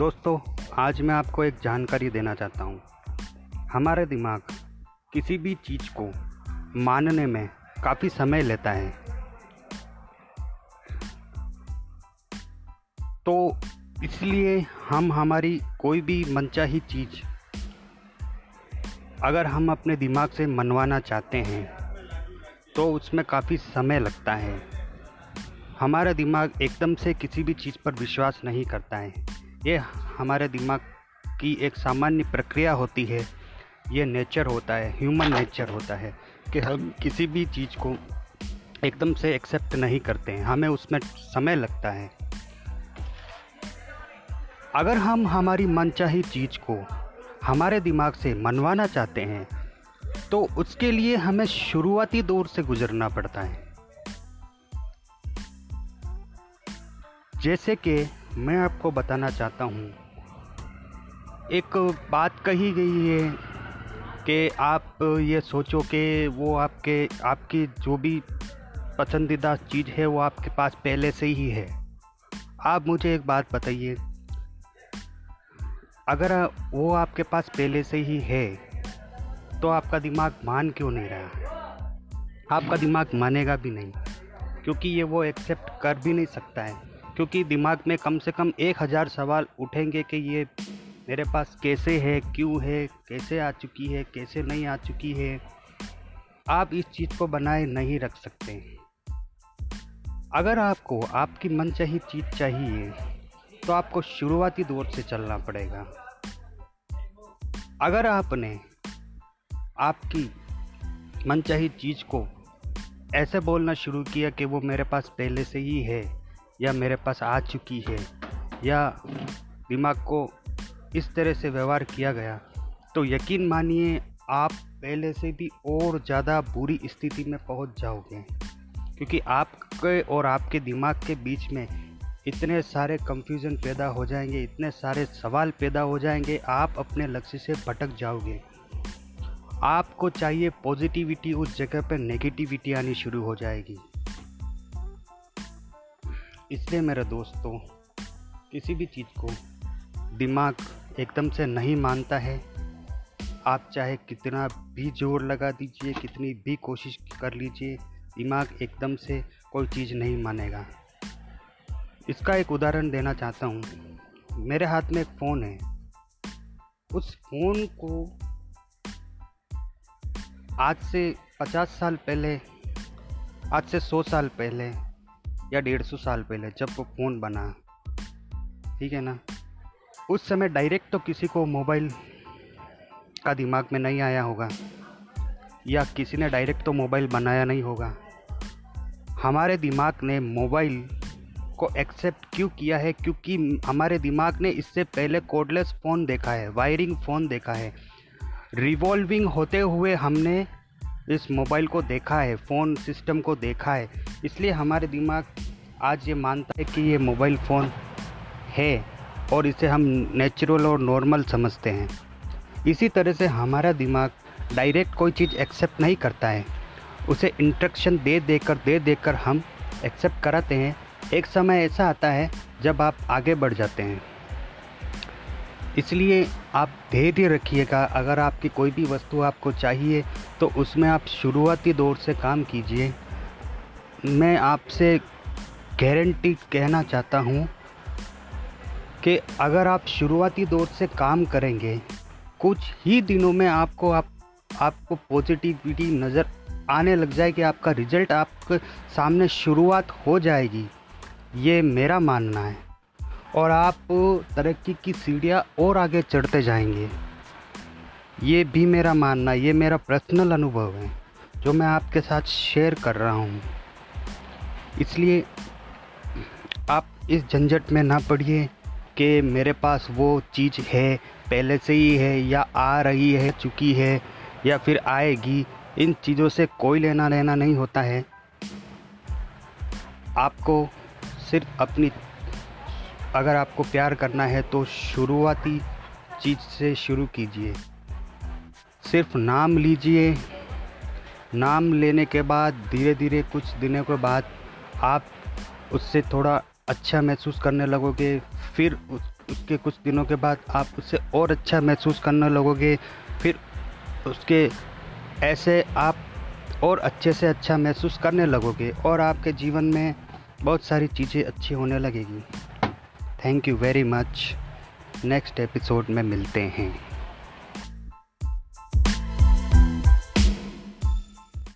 दोस्तों, आज मैं आपको एक जानकारी देना चाहता हूँ। हमारे दिमाग किसी भी चीज़ को मानने में काफ़ी समय लेता है। तो इसलिए हम हमारी कोई भी मनचाही चीज़ अगर हम अपने दिमाग से मनवाना चाहते हैं तो उसमें काफ़ी समय लगता है। हमारा दिमाग एकदम से किसी भी चीज़ पर विश्वास नहीं करता है। ये हमारे दिमाग की एक सामान्य प्रक्रिया होती है। ये नेचर होता है, ह्यूमन नेचर होता है कि हम किसी भी चीज़ को एकदम से एक्सेप्ट नहीं करते हैं, हमें उसमें समय लगता है। अगर हम हमारी मनचाही चीज़ को हमारे दिमाग से मनवाना चाहते हैं तो उसके लिए हमें शुरुआती दौर से गुजरना पड़ता है। जैसे कि मैं आपको बताना चाहता हूँ। एक बात कही गई है कि आप ये सोचो कि वो आपके, आपकी जो भी पसंदीदा चीज़ है वो आपके पास पहले से ही है। आप मुझे एक बात बताइए। अगर वो आपके पास पहले से ही है तो आपका दिमाग मान क्यों नहीं रहा? आपका दिमाग मानेगा भी नहीं, क्योंकि ये वो एक्सेप्ट कर भी नहीं सकता है। क्योंकि दिमाग में कम से कम एक हज़ार सवाल उठेंगे कि ये मेरे पास कैसे है, क्यों है, कैसे आ चुकी है, कैसे नहीं आ चुकी है। आप इस चीज़ को बनाए नहीं रख सकते। अगर आपको आपकी मनचाही चीज़ चाहिए तो आपको शुरुआती दौर से चलना पड़ेगा। अगर आपने आपकी मनचाही चीज़ को ऐसे बोलना शुरू किया कि वो मेरे पास पहले से ही है या मेरे पास आ चुकी है। या दिमाग को इस तरह से व्यवहार किया गया। तो यकीन मानिए, आप पहले से भी और ज़्यादा बुरी स्थिति में पहुँच जाओगे। क्योंकि आपके और आपके दिमाग के बीच में इतने सारे कंफ्यूजन पैदा हो जाएँगे, इतने सारे सवाल पैदा हो जाएँगे, आप अपने लक्ष्य से भटक जाओगे। आपको चाहिए पॉजिटिविटी उस जगह पर नेगेटिविटी आनी शुरू हो जाएगी। इसलिए मेरे दोस्तों, किसी भी चीज़ को दिमाग एकदम से नहीं मानता है। आप चाहे कितना भी ज़ोर लगा दीजिए, कितनी भी कोशिश कर लीजिए, दिमाग एकदम से कोई चीज़ नहीं मानेगा। इसका एक उदाहरण देना चाहता हूँ। मेरे हाथ में एक फ़ोन है। उस फ़ोन को आज से पचास साल पहले, आज से सौ साल पहले या डेढ़ सौ साल पहले जब वो फ़ोन बना। ठीक है ना? उस समय डायरेक्ट तो किसी को मोबाइल का दिमाग में नहीं आया होगा, या किसी ने डायरेक्ट तो मोबाइल बनाया नहीं होगा। हमारे दिमाग ने मोबाइल को एक्सेप्ट क्यों किया है? क्योंकि हमारे दिमाग ने इससे पहले कोडलेस फ़ोन देखा है वायरिंग फ़ोन देखा है। रिवॉल्विंग होते हुए हमने इस मोबाइल को देखा है, फ़ोन सिस्टम को देखा है। इसलिए हमारे दिमाग आज ये मानता है कि ये मोबाइल फ़ोन है और इसे हम नेचुरल और नॉर्मल समझते हैं। इसी तरह से हमारा दिमाग डायरेक्ट कोई चीज़ एक्सेप्ट नहीं करता है। उसे इंट्रक्शन दे देकर दे देकर हम एक्सेप्ट कराते हैं। एक समय ऐसा आता है जब आप आगे बढ़ जाते हैं। इसलिए आप धैर्य रखिएगा। अगर आपकी कोई भी वस्तु आपको चाहिए तो उसमें आप शुरुआती दौर से काम कीजिए। मैं आपसे गारंटी कहना चाहता हूँ कि अगर आप शुरुआती दौर से काम करेंगे, कुछ ही दिनों में आपको आप, आपको पॉजिटिविटी नज़र आने लग जाएगी आपका रिज़ल्ट आपके सामने शुरुआत हो जाएगी। ये मेरा मानना है। और आप तरक्की की सीढ़ियाँ और आगे चढ़ते जाएँगे। ये भी मेरा मानना, ये मेरा पर्सनल अनुभव है, जो मैं आपके साथ शेयर कर रहा हूँ। इसलिए आप इस झंझट में ना पड़िए कि मेरे पास वो चीज़ है, पहले से ही है, या आ रही है, चुकी है, या फिर आएगी। इन चीज़ों से कोई लेना लेना नहीं होता है। आपको सिर्फ़ अपनी अगर आपको प्यार करना है तो शुरुआती चीज़ से शुरू कीजिए। सिर्फ़ नाम लीजिए। नाम लेने के बाद धीरे धीरे कुछ दिनों के बाद आप उससे थोड़ा अच्छा महसूस करने लगोगे। फिर उस, उसके कुछ दिनों के बाद आप उससे और अच्छा महसूस करने लगोगे। फिर उसके ऐसे आप और अच्छे से अच्छा महसूस करने लगोगे और आपके जीवन में बहुत सारी चीज़ें अच्छी होने लगेगी। Thank you very much next episode में मिलते हैं।